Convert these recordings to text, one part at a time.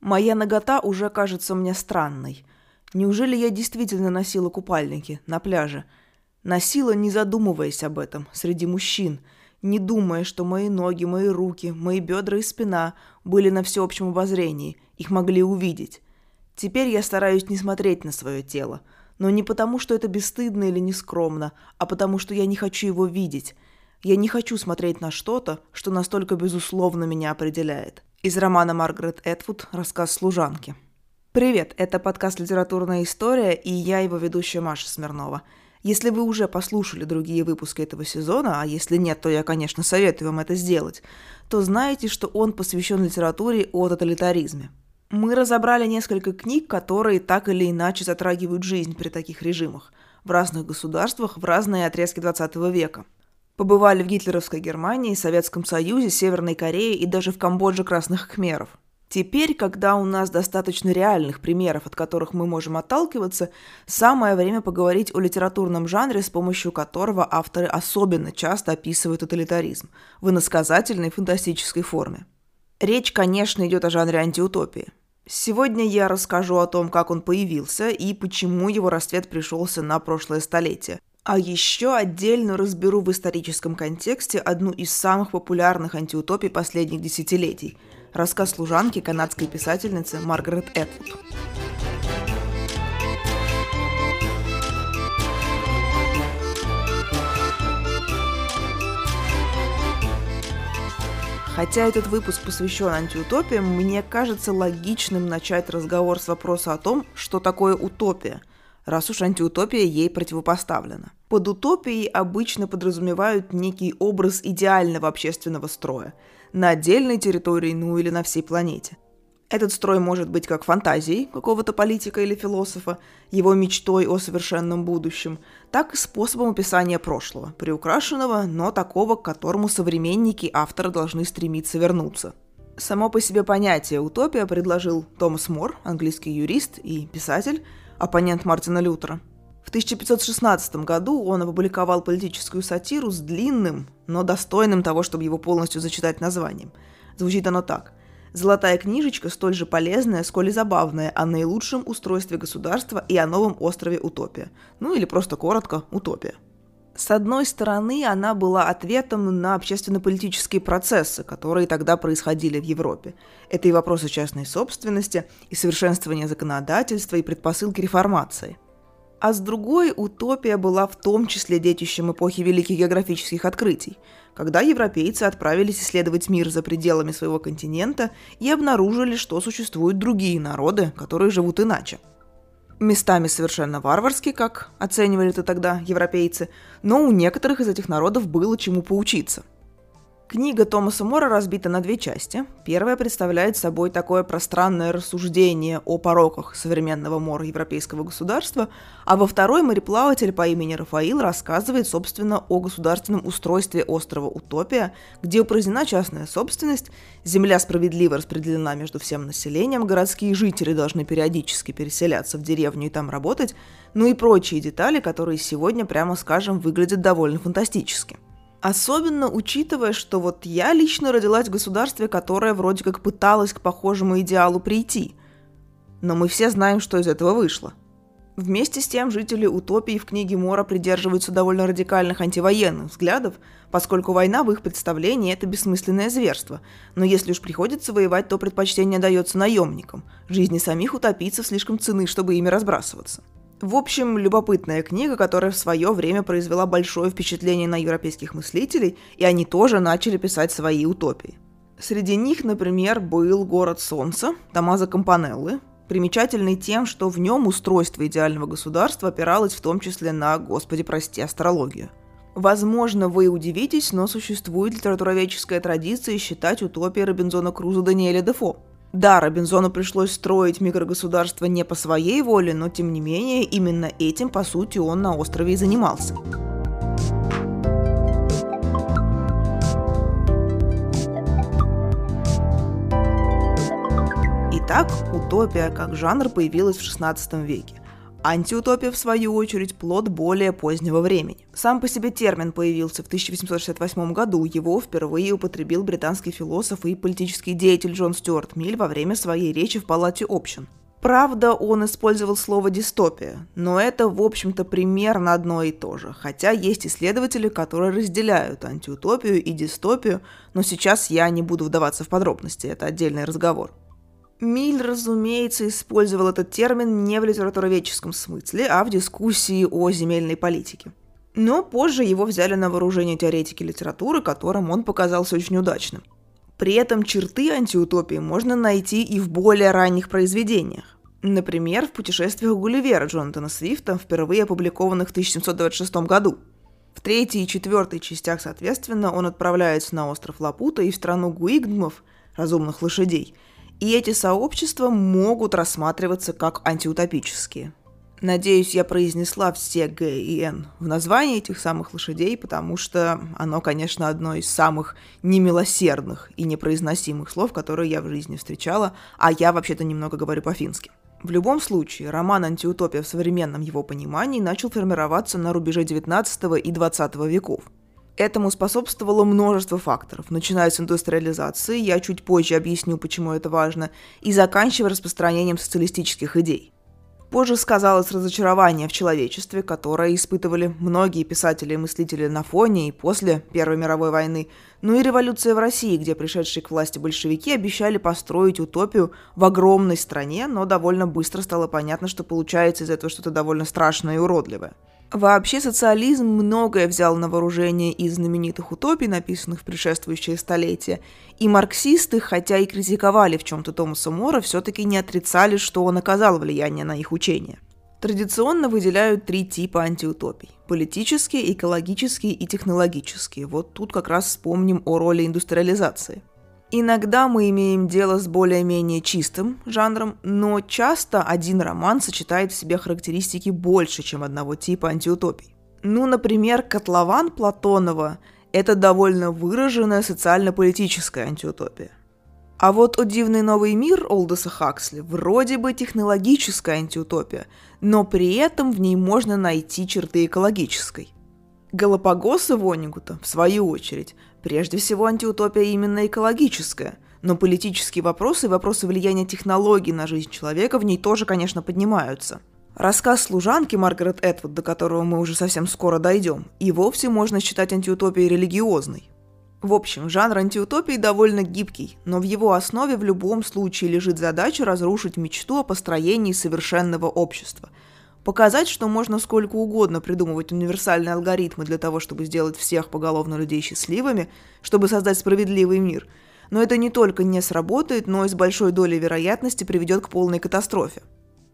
Моя нагота уже кажется мне странной. Неужели я действительно носила купальники на пляже? Носила, не задумываясь об этом, среди мужчин, не думая, что мои ноги, мои руки, мои бедра и спина были на всеобщем обозрении, их могли увидеть. Теперь я стараюсь не смотреть на свое тело, но не потому, что это бесстыдно или нескромно, а потому, что я не хочу его видеть. Я не хочу смотреть на что-то, что настолько безусловно меня определяет. Из романа Маргарет Этвуд «Рассказ служанки». Привет, это подкаст «Литературная история» и я его ведущая Маша Смирнова. Если вы уже послушали другие выпуски этого сезона, а если нет, то я, конечно, советую вам это сделать, то знаете, что он посвящен литературе о тоталитаризме. Мы разобрали несколько книг, которые так или иначе затрагивают жизнь при таких режимах в разных государствах в разные отрезки 20 века – Побывали в гитлеровской Германии, Советском Союзе, Северной Корее и даже в Камбодже красных кхмеров. Теперь, когда у нас достаточно реальных примеров, от которых мы можем отталкиваться, самое время поговорить о литературном жанре, с помощью которого авторы особенно часто описывают тоталитаризм в иносказательной фантастической форме. Речь, конечно, идет о жанре антиутопии. Сегодня я расскажу о том, как он появился и почему его расцвет пришелся на прошлое столетие, а еще отдельно разберу в историческом контексте одну из самых популярных антиутопий последних десятилетий – рассказ служанки канадской писательницы Маргарет Этвуд. Хотя этот выпуск посвящен антиутопиям, мне кажется логичным начать разговор с вопроса о том, что такое утопия, раз уж антиутопия ей противопоставлена. Под утопией обычно подразумевают некий образ идеального общественного строя на отдельной территории, ну или на всей планете. Этот строй может быть как фантазией какого-то политика или философа, его мечтой о совершенном будущем, так и способом описания прошлого, приукрашенного, но такого, к которому современники автора должны стремиться вернуться. Само по себе понятие «утопия» предложил Томас Мор, английский юрист и писатель, оппонент Мартина Лютера – в 1516 году он опубликовал политическую сатиру с длинным, но достойным того, чтобы его полностью зачитать названием. Звучит оно так. Золотая книжечка столь же полезная, сколь и забавная, о наилучшем устройстве государства и о новом острове Утопия. Ну или просто коротко Утопия. С одной стороны, она была ответом на общественно-политические процессы, которые тогда происходили в Европе. Это и вопросы частной собственности, и совершенствование законодательства, и предпосылки реформации – а с другой утопия была в том числе детищем эпохи великих географических открытий, когда европейцы отправились исследовать мир за пределами своего континента и обнаружили, что существуют другие народы, которые живут иначе. Местами совершенно варварски, как оценивали это тогда европейцы, но у некоторых из этих народов было чему поучиться – Книга Томаса Мора разбита на две части. Первая представляет собой такое пространное рассуждение о пороках современного мора европейского государства, а во второй мореплаватель по имени Рафаил рассказывает, собственно, о государственном устройстве острова Утопия, где упразднена частная собственность, земля справедливо распределена между всем населением, городские жители должны периодически переселяться в деревню и там работать, ну и прочие детали, которые сегодня, прямо скажем, выглядят довольно фантастически – Особенно учитывая, что вот я лично родилась в государстве, которое вроде как пыталось к похожему идеалу прийти. Но мы все знаем, что из этого вышло. Вместе с тем жители утопии в книге Мора придерживаются довольно радикальных антивоенных взглядов, поскольку война в их представлении – это бессмысленное зверство. Но если уж приходится воевать, то предпочтение дается наемникам. Жизни самих утопийцев слишком цены, чтобы ими разбрасываться. В общем, любопытная книга, которая в свое время произвела большое впечатление на европейских мыслителей, и они тоже начали писать свои утопии. Среди них, например, был «Город солнца» Томазо Кампанеллы, примечательный тем, что в нем устройство идеального государства опиралось в том числе на, господи прости, астрологию. Возможно, вы удивитесь, но существует литературоведческая традиция считать утопией Робинзона Круза Даниэля Дефо – да, Робинзону пришлось строить микрогосударство не по своей воле, но тем не менее именно этим, по сути, он на острове и занимался. Итак, утопия как жанр появилась в XVI веке. Антиутопия, в свою очередь, плод более позднего времени. Сам по себе термин появился в 1868 году. Его впервые употребил британский философ и политический деятель Джон Стюарт Миль во время своей речи в Палате общин. Правда, он использовал слово «дистопия», но это, в общем-то, примерно одно и то же, хотя есть исследователи, которые разделяют антиутопию и дистопию, но сейчас я не буду вдаваться в подробности, это отдельный разговор. Миль, разумеется, использовал этот термин не в литературоведческом смысле, а в дискуссии о земельной политике. Но позже его взяли на вооружение теоретики литературы, которым он показался очень удачным – при этом черты антиутопии можно найти и в более ранних произведениях. Например, в «Путешествиях Гулливера» Джонатана Свифта, впервые опубликованных в 1726 году. В третьей и четвертой частях, соответственно, он отправляется на остров Лапута и в страну гуигдмов, разумных лошадей, и эти сообщества могут рассматриваться как антиутопические. Надеюсь, я произнесла все Г и Н в названии этих самых лошадей, потому что оно, конечно, одно из самых немилосердных и непроизносимых слов, которые я в жизни встречала, а я вообще-то немного говорю по-фински. В любом случае, роман «Антиутопия» в современном его понимании начал формироваться на рубеже 19 и 20 веков. Этому способствовало множество факторов, начиная с индустриализации, я чуть позже объясню, почему это важно, и заканчивая распространением социалистических идей. Позже сказалось разочарование в человечестве, которое испытывали многие писатели и мыслители на фоне и после Первой мировой войны, ну и революция в России, где пришедшие к власти большевики обещали построить утопию в огромной стране, но довольно быстро стало понятно, что получается из этого что-то довольно страшное и уродливое – Вообще социализм многое взял на вооружение из знаменитых утопий, написанных в предшествующие столетия, и марксисты, хотя и критиковали в чем-то Томаса Мора, все-таки не отрицали, что он оказал влияние на их учение. Традиционно выделяют три типа антиутопий – политические, экологические и технологические. Вот тут как раз вспомним о роли индустриализации – Иногда мы имеем дело с более-менее чистым жанром, но часто один роман сочетает в себе характеристики больше, чем одного типа антиутопий. Ну, например, «Котлован» Платонова – это довольно выраженная социально-политическая антиутопия. А вот «О дивный новый мир» Олдоса Хаксли вроде бы технологическая антиутопия, но при этом в ней можно найти черты экологической. Галапагосы Вонигута, в свою очередь, прежде всего антиутопия именно экологическая, но политические вопросы и вопросы влияния технологий на жизнь человека в ней тоже, конечно, поднимаются. Рассказ служанки Маргарет Этвуд, до которого мы уже совсем скоро дойдем, и вовсе можно считать антиутопией религиозной. В общем, жанр антиутопии довольно гибкий, но в его основе в любом случае лежит задача разрушить мечту о построении совершенного общества – Показать, что можно сколько угодно придумывать универсальные алгоритмы для того, чтобы сделать всех поголовно людей счастливыми, чтобы создать справедливый мир. Но это не только не сработает, но и с большой долей вероятности приведет к полной катастрофе.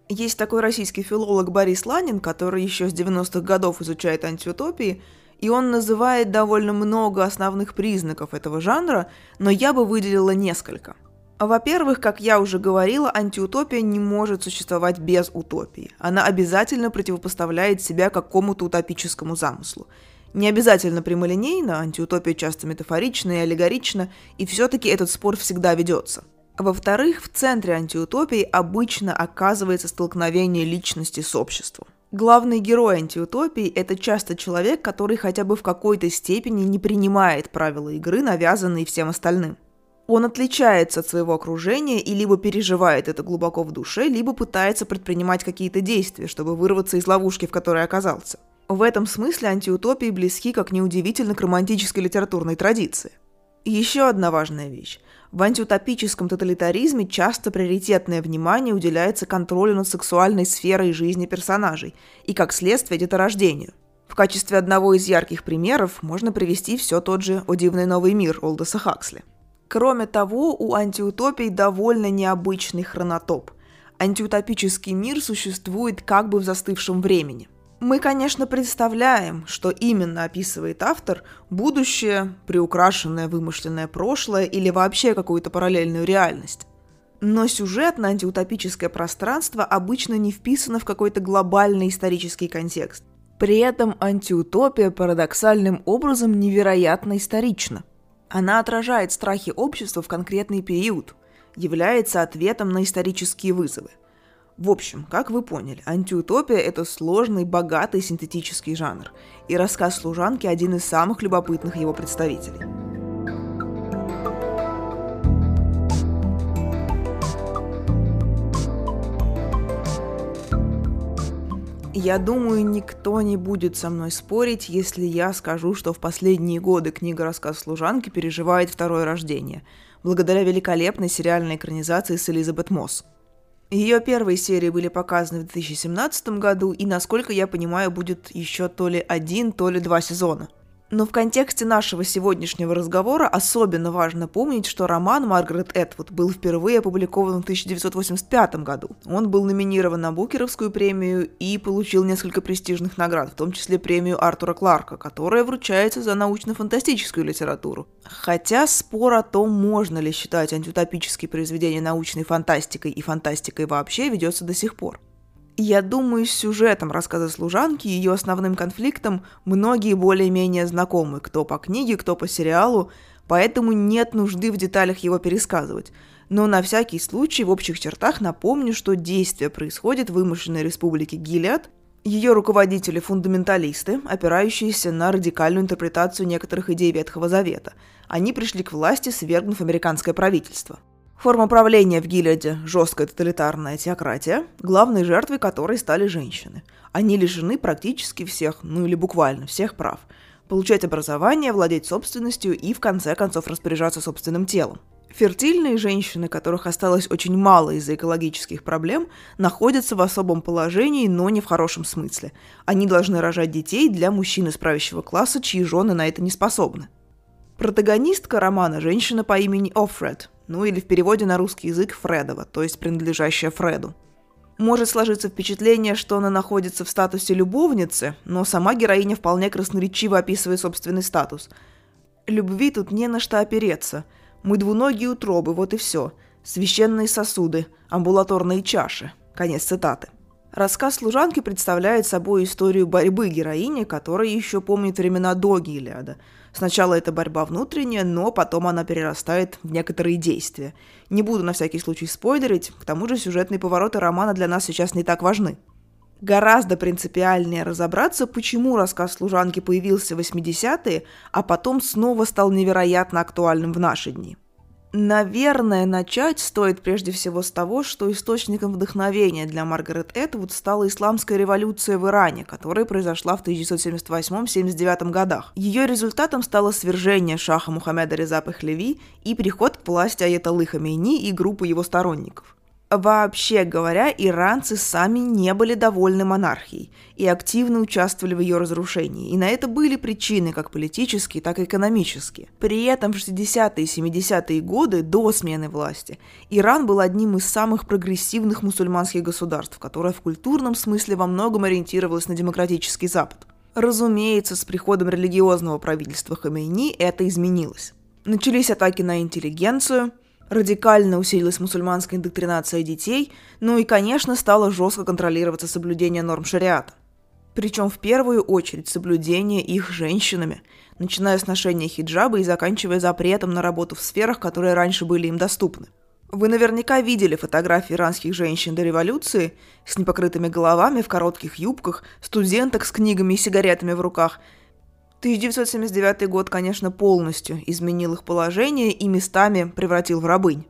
Есть такой российский филолог Борис Ланин, который еще с 90-х годов изучает антиутопии, и он называет довольно много основных признаков этого жанра, но я бы выделила несколько – во-первых, как я уже говорила, антиутопия не может существовать без утопии. Она обязательно противопоставляет себя какому-то утопическому замыслу. Не обязательно прямолинейно, антиутопия часто метафорична и аллегорична, и все-таки этот спор всегда ведется. Во-вторых, в центре антиутопии обычно оказывается столкновение личности с обществом. Главный герой антиутопии – это часто человек, который хотя бы в какой-то степени не принимает правила игры, навязанные всем остальным. Он отличается от своего окружения и либо переживает это глубоко в душе, либо пытается предпринимать какие-то действия, чтобы вырваться из ловушки, в которой оказался. В этом смысле антиутопии близки, как неудивительно, к романтической литературной традиции. Еще одна важная вещь. В антиутопическом тоталитаризме часто приоритетное внимание уделяется контролю над сексуальной сферой жизни персонажей и, как следствие, деторождению. В качестве одного из ярких примеров можно привести все тот же «О дивный новый мир» Олдоса Хаксли – Кроме того, у антиутопий довольно необычный хронотоп. Антиутопический мир существует как бы в застывшем времени. Мы, конечно, представляем, что именно описывает автор будущее, приукрашенное вымышленное прошлое или вообще какую-то параллельную реальность. Но сюжет на антиутопическое пространство обычно не вписано в какой-то глобальный исторический контекст. При этом антиутопия парадоксальным образом невероятно исторична – она отражает страхи общества в конкретный период, является ответом на исторические вызовы. В общем, как вы поняли, антиутопия – это сложный, богатый синтетический жанр, и рассказ служанки – один из самых любопытных его представителей. Я думаю, никто не будет со мной спорить, если я скажу, что в последние годы книга «Рассказ служанки» переживает второе рождение, благодаря великолепной сериальной экранизации с Элизабет Мосс. Ее первые серии были показаны в 2017 году, и, насколько я понимаю, будет еще то ли один, то ли два сезона – но в контексте нашего сегодняшнего разговора особенно важно помнить, что роман Маргарет Этвуд был впервые опубликован в 1985 году. Он был номинирован на Букеровскую премию и получил несколько престижных наград, в том числе премию Артура Кларка, которая вручается за научно-фантастическую литературу. Хотя спор о том, можно ли считать антиутопические произведения научной фантастикой и фантастикой вообще, ведется до сих пор. Я думаю, с сюжетом рассказа служанки и ее основным конфликтом многие более-менее знакомы, кто по книге, кто по сериалу, поэтому нет нужды в деталях его пересказывать. Но на всякий случай в общих чертах напомню, что действие происходит в вымышленной республике Гилиад, ее руководители – фундаменталисты, опирающиеся на радикальную интерпретацию некоторых идей Ветхого Завета. Они пришли к власти, свергнув американское правительство – Форма правления в Гилляде – жесткая тоталитарная теократия, главной жертвой которой стали женщины. Они лишены практически всех, ну или буквально всех прав. Получать образование, владеть собственностью и, в конце концов, распоряжаться собственным телом. Фертильные женщины, которых осталось очень мало из-за экологических проблем, находятся в особом положении, но не в хорошем смысле. Они должны рожать детей для мужчин из правящего класса, чьи жены на это не способны. Протагонистка романа – женщина по имени Офред, ну или в переводе на русский язык Фредова, то есть принадлежащая Фреду. Может сложиться впечатление, что она находится в статусе любовницы, но сама героиня вполне красноречиво описывает собственный статус. «Любви тут не на что опереться. Мы двуногие утробы, вот и все. Священные сосуды, амбулаторные чаши». Конец цитаты. Рассказ служанки представляет собой историю борьбы героини, которая еще помнит времена до Гилиада – Сначала это борьба внутренняя, но потом она перерастает в некоторые действия. Не буду на всякий случай спойлерить, к тому же сюжетные повороты романа для нас сейчас не так важны. Гораздо принципиальнее разобраться, почему рассказ служанки появился в 80-е, а потом снова стал невероятно актуальным в наши дни – Наверное, начать стоит прежде всего с того, что источником вдохновения для Маргарет Этвуд стала исламская революция в Иране, которая произошла в 1978-79 годах. Ее результатом стало свержение шаха Мухаммеда Реза Пехлеви и приход к власти Аятоллы Хамейни и группы его сторонников. Вообще говоря, иранцы сами не были довольны монархией и активно участвовали в ее разрушении, и на это были причины как политические, так и экономические. При этом в 60-е и 70-е годы, до смены власти, Иран был одним из самых прогрессивных мусульманских государств, которое в культурном смысле во многом ориентировалось на демократический Запад. Разумеется, с приходом религиозного правительства Хамейни это изменилось. Начались атаки на интеллигенцию – Радикально усилилась мусульманская индоктринация детей, ну и, конечно, стало жестко контролироваться соблюдение норм шариата. Причем в первую очередь соблюдение их женщинами, начиная с ношения хиджаба и заканчивая запретом на работу в сферах, которые раньше были им доступны. Вы наверняка видели фотографии иранских женщин до революции с непокрытыми головами в коротких юбках, студенток с книгами и сигаретами в руках – 1979 год, конечно, полностью изменил их положение и местами превратил в рабынь.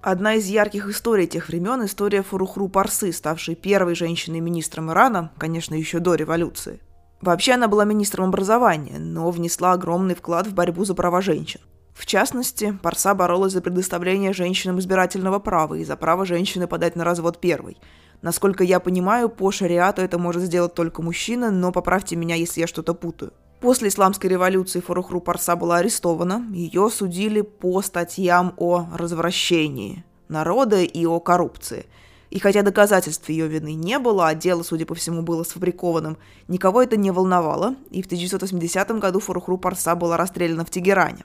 Одна из ярких историй тех времен – история Фурухру Парсы, ставшей первой женщиной-министром Ирана, конечно, еще до революции. Вообще она была министром образования, но внесла огромный вклад в борьбу за права женщин. В частности, Парса боролась за предоставление женщинам избирательного права и за право женщины подать на развод первой. Насколько я понимаю, по шариату это может сделать только мужчина, но поправьте меня, если я что-то путаю. После исламской революции Фарухру Парса была арестована. Ее судили по статьям о развращении народа и о коррупции. И хотя доказательств ее вины не было, а дело, судя по всему, было сфабрикованным, никого это не волновало, и в 1980 году Фарухру Парса была расстреляна в Тегеране.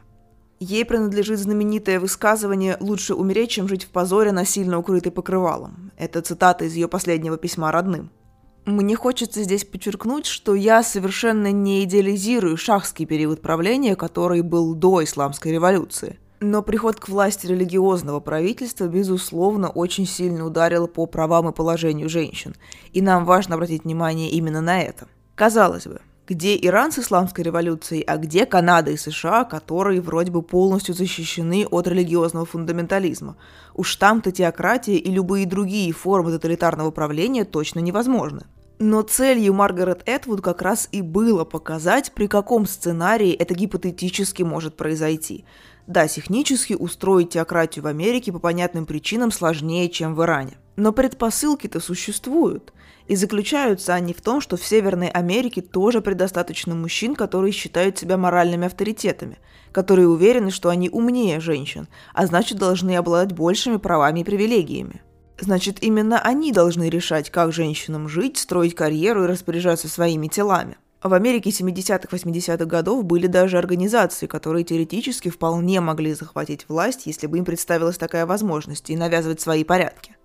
Ей принадлежит знаменитое высказывание «лучше умереть, чем жить в позоре, насильно укрытый покрывалом». Это цитата из ее последнего письма родным – мне хочется здесь подчеркнуть, что я совершенно не идеализирую шахский период правления, который был до исламской революции. Но приход к власти религиозного правительства, безусловно, очень сильно ударил по правам и положению женщин. И нам важно обратить внимание именно на это. Казалось бы, где Иран с исламской революцией, а где Канада и США, которые вроде бы полностью защищены от религиозного фундаментализма. Уж там-то теократия и любые другие формы тоталитарного правления точно невозможны. Но целью Маргарет Этвуд как раз и было показать, при каком сценарии это гипотетически может произойти. Да, технически устроить теократию в Америке по понятным причинам сложнее, чем в Иране. Но предпосылки-то существуют – и заключаются они в том, что в Северной Америке тоже предостаточно мужчин, которые считают себя моральными авторитетами, которые уверены, что они умнее женщин, а значит должны обладать большими правами и привилегиями. Значит, именно они должны решать, как женщинам жить, строить карьеру и распоряжаться своими телами. В Америке 70-80-х годов были даже организации, которые теоретически вполне могли захватить власть, если бы им представилась такая возможность, и навязывать свои порядки.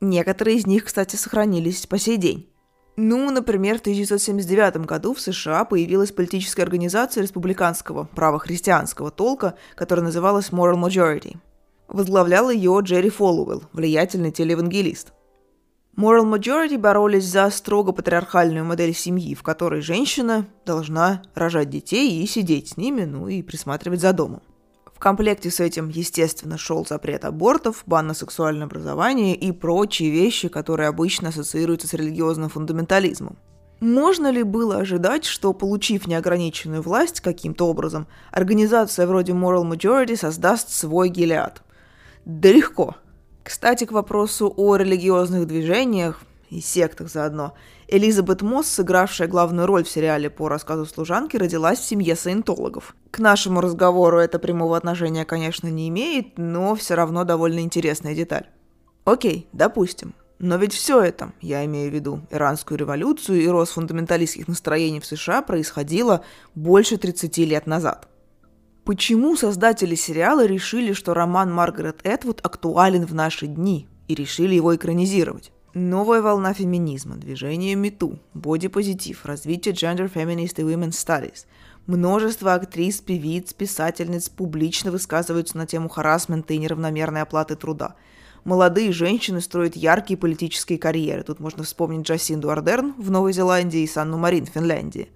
Некоторые из них, кстати, сохранились по сей день. Ну, например, в 1979 году в США появилась политическая организация республиканского правохристианского толка, которая называлась Moral Majority. Возглавлял ее Джерри Фоллуэлл, влиятельный телеевангелист. Moral Majority боролись за строго патриархальную модель семьи, в которой женщина должна рожать детей и сидеть с ними, ну и присматривать за домом. В комплекте с этим, естественно, шел запрет абортов, бан на сексуальное образование и прочие вещи, которые обычно ассоциируются с религиозным фундаментализмом. Можно ли было ожидать, что, получив неограниченную власть каким-то образом, организация вроде Moral Majority создаст свой Гелиад? Да легко. Кстати, к вопросу о религиозных движениях и сектах заодно. Элизабет Мосс, сыгравшая главную роль в сериале по рассказу служанки, родилась в семье саентологов. К нашему разговору это прямого отношения, конечно, не имеет, но все равно довольно интересная деталь. Окей, допустим. Но ведь все это, я имею в виду иранскую революцию и рост фундаменталистских настроений в США, происходило больше 30 лет назад. Почему создатели сериала решили, что роман Маргарет Этвуд актуален в наши дни и решили его экранизировать? Новая волна феминизма, движение MeToo, бодипозитив, развитие gender feminist и women's studies. Множество актрис, певиц, писательниц публично высказываются на тему харасмента и неравномерной оплаты труда. Молодые женщины строят яркие политические карьеры. Тут можно вспомнить Джасинду Ардерн в Новой Зеландии и Санну Марин в Финляндии.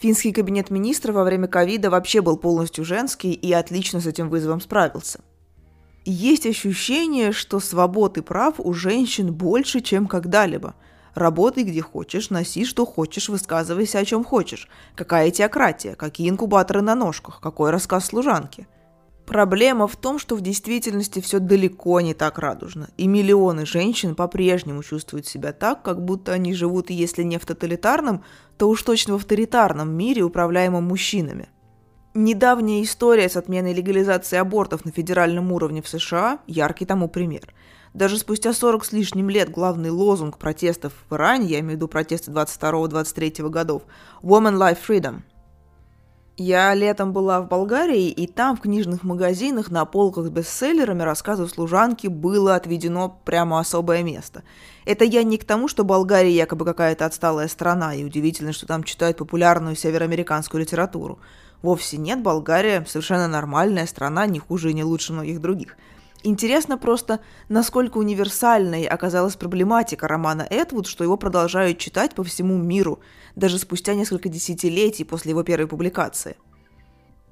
Финский кабинет министров во время ковида вообще был полностью женский и отлично с этим вызовом справился есть ощущение, что свобод и прав у женщин больше, чем когда-либо. Работай где хочешь, носи что хочешь, высказывайся о чем хочешь. Какая теократия, какие инкубаторы на ножках, какой рассказ служанки. Проблема в том, что в действительности все далеко не так радужно, и миллионы женщин по-прежнему чувствуют себя так, как будто они живут, если не в тоталитарном, то уж точно в авторитарном мире, управляемом мужчинами – Недавняя история с отменой легализации абортов на федеральном уровне в США – яркий тому пример. Даже спустя 40 с лишним лет главный лозунг протестов в Иране, я имею в виду протесты 22-23 годов – «Woman Life Freedom». Я летом была в Болгарии, и там в книжных магазинах на полках с бестселлерами рассказов служанки было отведено прямо особое место. Это я не к тому, что Болгария якобы какая-то отсталая страна, и удивительно, что там читают популярную североамериканскую литературу – Вовсе нет, Болгария совершенно нормальная страна, не хуже и не лучше многих других. Интересно просто, насколько универсальной оказалась проблематика романа Эдвуд, что его продолжают читать по всему миру, даже спустя несколько десятилетий после его первой публикации.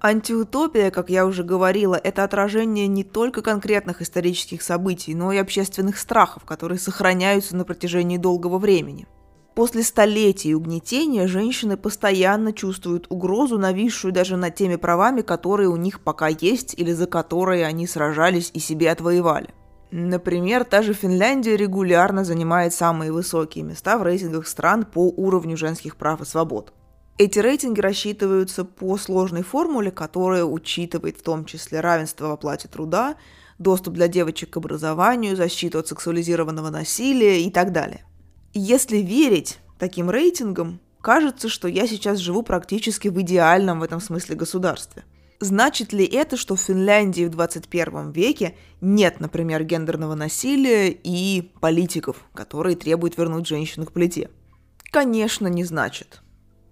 Антиутопия, как я уже говорила, это отражение не только конкретных исторических событий, но и общественных страхов, которые сохраняются на протяжении долгого времени – После столетий угнетения женщины постоянно чувствуют угрозу, нависшую даже над теми правами, которые у них пока есть или за которые они сражались и себе отвоевали. Например, та же Финляндия регулярно занимает самые высокие места в рейтингах стран по уровню женских прав и свобод. Эти рейтинги рассчитываются по сложной формуле, которая учитывает в том числе равенство в оплате труда, доступ для девочек к образованию, защиту от сексуализированного насилия и так далее – если верить таким рейтингам, кажется, что я сейчас живу практически в идеальном в этом смысле государстве. Значит ли это, что в Финляндии в 21 веке нет, например, гендерного насилия и политиков, которые требуют вернуть женщину к плите? Конечно, не значит.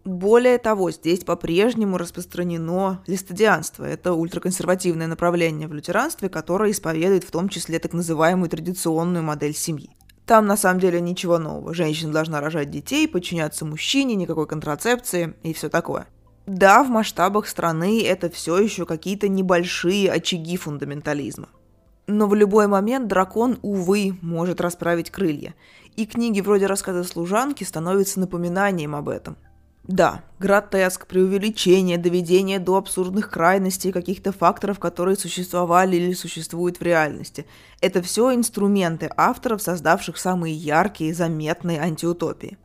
Более того, здесь по-прежнему распространено листодианство. Это ультраконсервативное направление в лютеранстве, которое исповедует в том числе так называемую традиционную модель семьи. Там на самом деле ничего нового. Женщина должна рожать детей, подчиняться мужчине, никакой контрацепции и все такое. Да, в масштабах страны это все еще какие-то небольшие очаги фундаментализма. Но в любой момент дракон, увы, может расправить крылья. И книги вроде рассказа служанки становятся напоминанием об этом. Да, гротеск, преувеличение, доведение до абсурдных крайностей каких-то факторов, которые существовали или существуют в реальности. Это все инструменты авторов, создавших самые яркие и заметные антиутопии.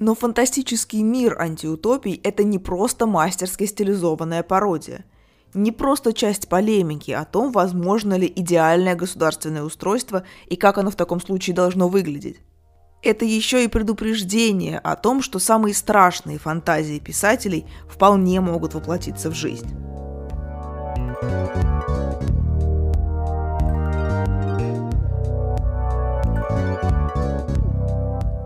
Но фантастический мир антиутопий – это не просто мастерски стилизованная пародия. Не просто часть полемики о том, возможно ли идеальное государственное устройство и как оно в таком случае должно выглядеть. Это еще и предупреждение о том, что самые страшные фантазии писателей вполне могут воплотиться в жизнь.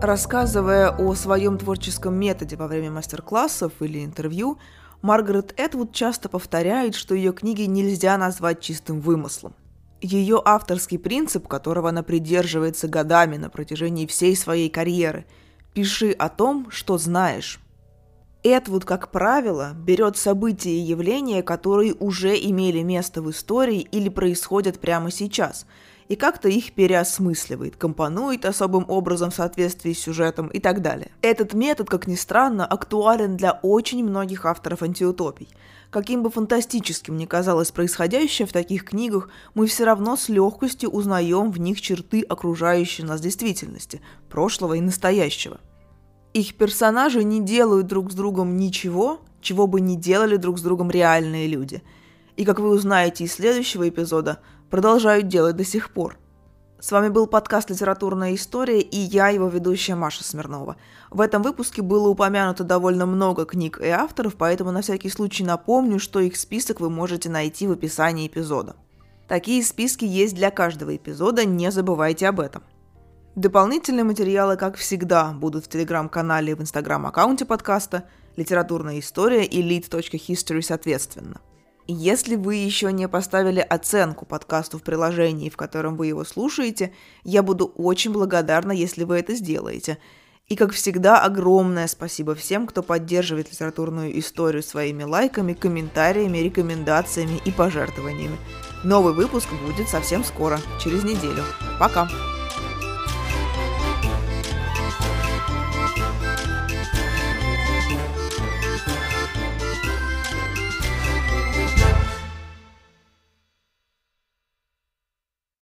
Рассказывая о своем творческом методе во время мастер-классов или интервью, Маргарет Эдвуд часто повторяет, что ее книги нельзя назвать чистым вымыслом. Ее авторский принцип, которого она придерживается годами на протяжении всей своей карьеры – «пиши о том, что знаешь». Эдвуд, как правило, берет события и явления, которые уже имели место в истории или происходят прямо сейчас – и как-то их переосмысливает, компонует особым образом в соответствии с сюжетом и так далее. Этот метод, как ни странно, актуален для очень многих авторов антиутопий. Каким бы фантастическим ни казалось происходящее в таких книгах, мы все равно с легкостью узнаем в них черты окружающей нас действительности, прошлого и настоящего. Их персонажи не делают друг с другом ничего, чего бы не делали друг с другом реальные люди. И как вы узнаете из следующего эпизода, продолжают делать до сих пор. С вами был подкаст «Литературная история» и я, его ведущая Маша Смирнова. В этом выпуске было упомянуто довольно много книг и авторов, поэтому на всякий случай напомню, что их список вы можете найти в описании эпизода. Такие списки есть для каждого эпизода, не забывайте об этом. Дополнительные материалы, как всегда, будут в телеграм-канале и в инстаграм-аккаунте подкаста «Литературная история» и lead.history соответственно. Если вы еще не поставили оценку подкасту в приложении, в котором вы его слушаете, я буду очень благодарна, если вы это сделаете. И, как всегда, огромное спасибо всем, кто поддерживает литературную историю своими лайками, комментариями, рекомендациями и пожертвованиями. Новый выпуск будет совсем скоро, через неделю. Пока!